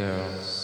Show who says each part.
Speaker 1: girls.